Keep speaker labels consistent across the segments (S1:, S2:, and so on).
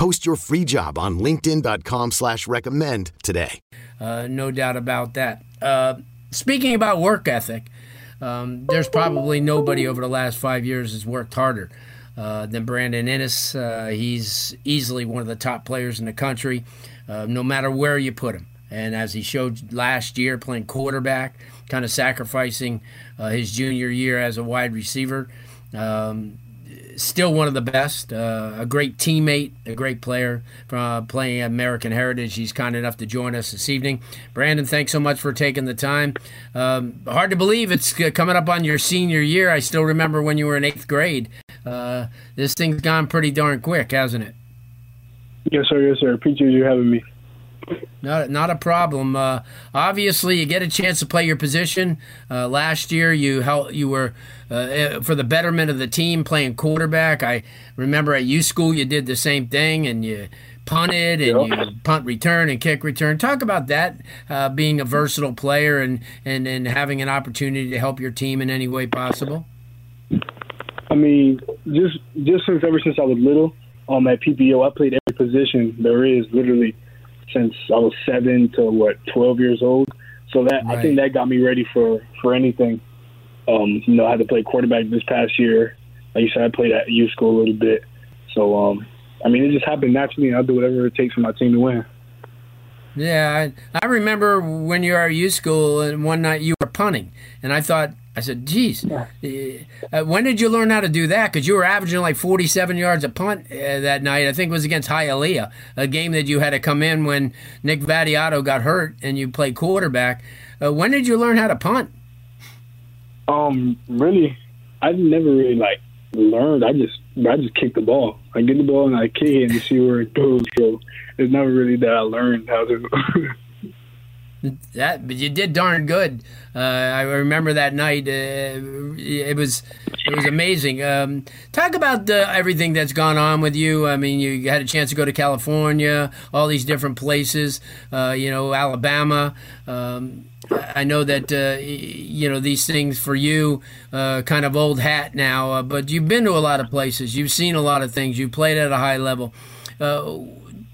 S1: Post your free job on LinkedIn.com slash recommend today.
S2: Uh, no doubt about that. Uh, speaking about work ethic, um, there's probably nobody over the last five years has worked harder uh, than Brandon Inniss. Uh, he's easily one of the top players in the country, uh, no matter where you put him. And as he showed last year, playing quarterback, kind of sacrificing uh, his junior year as a wide receiver. Um, still one of the best, uh, a great teammate, a great player uh, playing American Heritage. He's kind enough to join us this evening. Brandon, thanks so much for taking the time. Um, hard to believe it's coming up on your senior year. I still remember when you were in eighth grade. Uh, this thing's gone pretty darn quick, hasn't it?
S3: Yes, sir. Yes, sir. Appreciate you having me.
S2: Not, not a problem. Uh, obviously, you get a chance to play your position. Uh, last year, you help, you were uh, eh, for the betterment of the team playing quarterback. I remember at U school you did the same thing, and you punted and yep. you punt return and kick return. Talk about that uh, being a versatile player and, and and having an opportunity to help your team in any way possible.
S3: I mean, just just since ever since I was little, um, at PPO, I played every position there is literally since I was seven to what twelve years old. So that right. I think that got me ready for for anything. Um, you know, I had to play quarterback this past year. Like you said, I played at U school a little bit. So um, I mean, it just happened naturally, and I'll do whatever it takes for my team to win.
S2: Yeah, I, I remember when you were at U school, and one night you were punting, and I thought I said, geez, yeah. uh, when did you learn how to do that? Because you were averaging like 47 yards a punt uh, that night. I think it was against Hialeah, a game that you had to come in when Nick Vadiato got hurt and you played quarterback. Uh, when did you learn how to punt?
S3: Um, really, I never really like learned. I just I just kick the ball. I get the ball and I kick it and see where it goes. So it's never really that I learned how to.
S2: That, but you did darn good. Uh, I remember that night. Uh, it was it was amazing. Um, talk about uh, everything that's gone on with you. I mean, you had a chance to go to California, all these different places. Uh, you know, Alabama. Um, I know that uh, you know these things for you, uh, kind of old hat now. but you've been to a lot of places. You've seen a lot of things. You played at a high level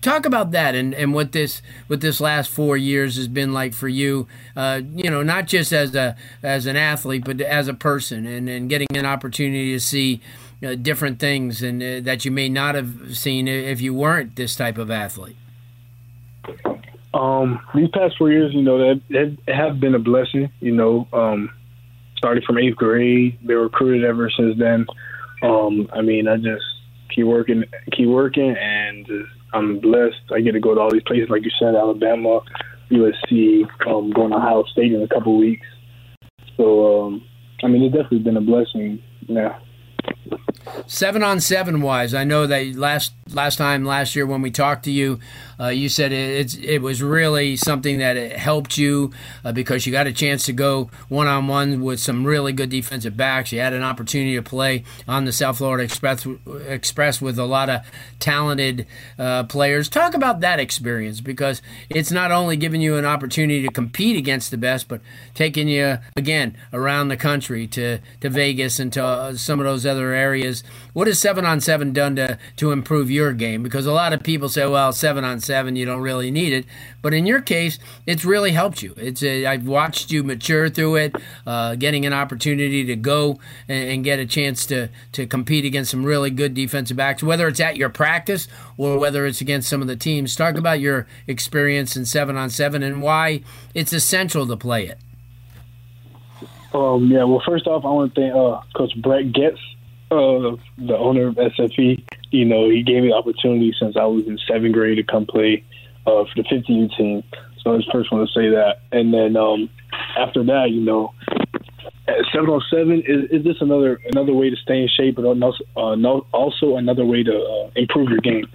S2: talk about that and, and what this what this last four years has been like for you. Uh, you know, not just as a as an athlete, but as a person, and, and getting an opportunity to see uh, different things and uh, that you may not have seen if you weren't this type of athlete.
S3: Um, these past four years, you know, that, have been a blessing. You know, um, from eighth grade, they recruited ever since then. Um, I mean, I just keep working, keep working, and I'm blessed. I get to go to all these places, like you said, Alabama, USC, um, going to Ohio State in a couple weeks. So, um, I mean, it's definitely been a blessing. Yeah.
S2: Seven on seven wise, I know that last last time last year when we talked to you, uh, you said it, it was really something that helped you uh, because you got a chance to go one on one with some really good defensive backs. You had an opportunity to play on the South Florida Express Express with a lot of talented uh, players. Talk about that experience because it's not only giving you an opportunity to compete against the best, but taking you again around the country to to Vegas and to uh, some of those other areas. What has seven on seven done to to improve your game? Because a lot of people say, well, seven on seven, you don't really need it. But in your case, it's really helped you. It's a, I've watched you mature through it, uh, getting an opportunity to go and, and, get a chance to to compete against some really good defensive backs, whether it's at your practice or whether it's against some of the teams. Talk about your experience in seven on seven and why it's essential to play it.
S3: Um, yeah, well, first off, I want to thank uh, Coach Brett Getz uh, the owner of SFE, you know, he gave me the opportunity since I was in seventh grade to come play uh, for the 15U team. So I just first one to say that. And then um, after that, you know, seven on seven is, is just another another way to stay in shape, but also, uh, also another way to uh, improve your game.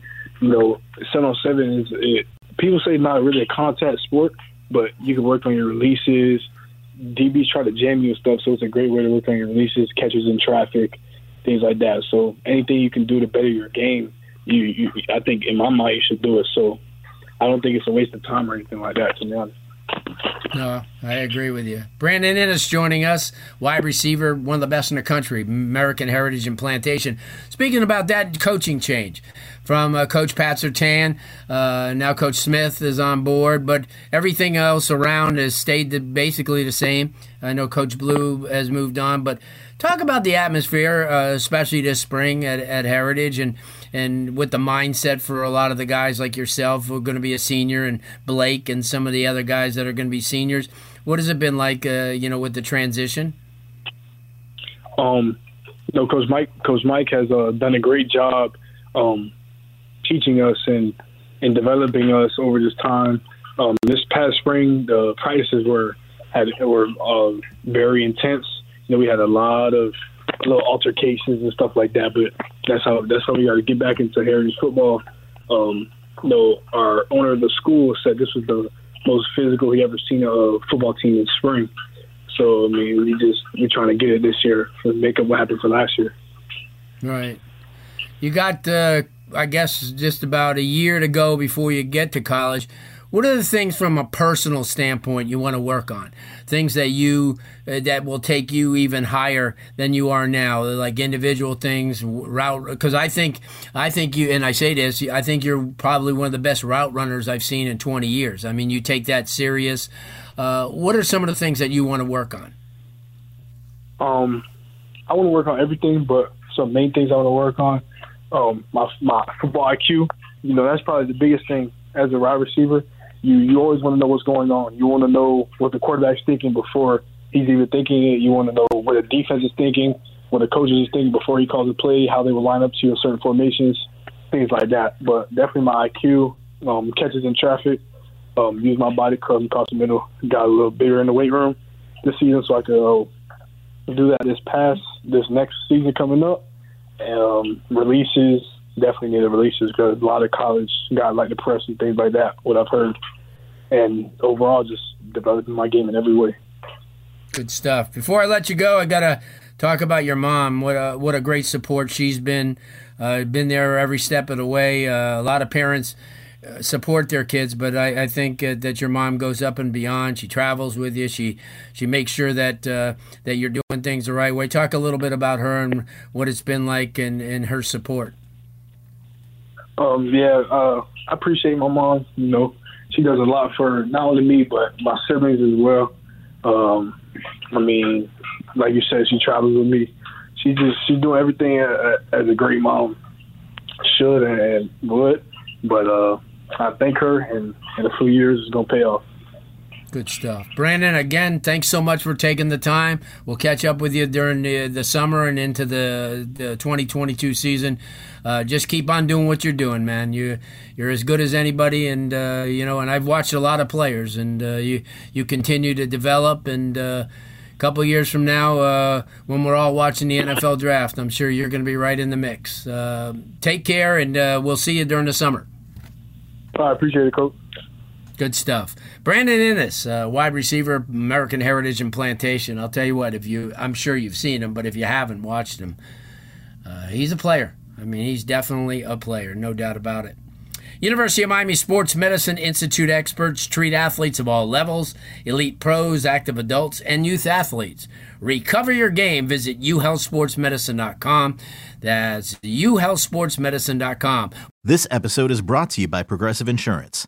S3: You know, seven on seven is it, people say not really a contact sport, but you can work on your releases. DBs try to jam you and stuff, so it's a great way to work on your releases, catches in traffic, things like that. So anything you can do to better your game, you, you I think in my mind you should do it. So I don't think it's a waste of time or anything like that. To be honest.
S2: No, I agree with you. Brandon Inniss joining us, wide receiver, one of the best in the country, American Heritage and Plantation. Speaking about that coaching change from uh, Coach Pat Surtain, uh, now Coach Smith is on board, but everything else around has stayed the, basically the same. I know Coach Blue has moved on, but talk about the atmosphere, uh, especially this spring at, at Heritage and and with the mindset for a lot of the guys like yourself who are going to be a senior and Blake and some of the other guys that are going to be seniors. What has it been like, uh, you know, with the transition?
S3: Um, know, Coach Mike, Coach Mike has uh, done a great job um, teaching us and and developing us over this time. Um, this past spring, the practices were had were uh, very intense. You know, we had a lot of little altercations and stuff like that. But that's how that's how we got to get back into Heritage football. Um, you know, our owner of the school said this was the most physical he ever seen a football team in spring. So I mean, we just we're trying to get it this year to make up what happened for last year.
S2: Right. You got, uh, I guess, just about a year to go before you get to college. What are the things from a personal standpoint you want to work on? Things that you uh, that will take you even higher than you are now, like individual things, route. Because I think I think you and I say this, I think you're probably one of the best route runners I've seen in 20 years. I mean, you take that serious. Uh, what are some of the things that you want to work on?
S3: Um, I want to work on everything, but some main things I want to work on. Um, my my football IQ. You know, that's probably the biggest thing as a wide receiver you you always want to know what's going on. You want to know what the quarterback's thinking before he's even thinking it. You want to know what the defense is thinking, what the coaches is thinking before he calls a play, how they will line up to your certain formations, things like that. But definitely my IQ, um, catches in traffic, um, use my body across the middle. Got a little bigger in the weight room this season, so I could uh, do that this past this next season coming up. Um, releases definitely need the releases because a lot of college guys like the press and things like that. What I've heard and overall just developing my game in every way.
S2: Good stuff. Before I let you go, I gotta talk about your mom. What a what a great support she's been. Uh, been there every step of the way. Uh, a lot of parents uh, support their kids, but I, I think uh, that your mom goes up and beyond. She travels with you. She she makes sure that uh, that you're doing things the right way. Talk a little bit about her and what it's been like and, and her support.
S3: Um, yeah, uh, I appreciate my mom. You know, she does a lot for not only me but my siblings as well. Um, I mean, like you said, she travels with me. She just she's doing everything as a great mom should and would. But uh, I thank her, and in a few years, it's gonna pay off.
S2: Good stuff. Brandon, again, thanks so much for taking the time. We'll catch up with you during the, the summer and into the, the 2022 season. Uh, just keep on doing what you're doing, man. You you're as good as anybody, and uh, you know. And I've watched a lot of players, and uh, you you continue to develop. And uh, a couple years from now, uh, when we're all watching the NFL draft, I'm sure you're going to be right in the mix. Uh, take care, and we'll see you during the summer.
S3: I appreciate it, coach.
S2: Good stuff. Brandon Inniss, uh, wide receiver, American Heritage and Plantation. I'll tell you what, if you, I'm sure you've seen him, but if you haven't watched him, uh, he's a player. I mean, he's definitely a player, no doubt about it. University of Miami Sports Medicine Institute experts treat athletes of all levels, elite pros, active adults, and youth athletes. Recover your game. Visit uhealthsportsmedicine.com. That's uhealthsportsmedicine.com.
S4: This episode is brought to you by Progressive Insurance.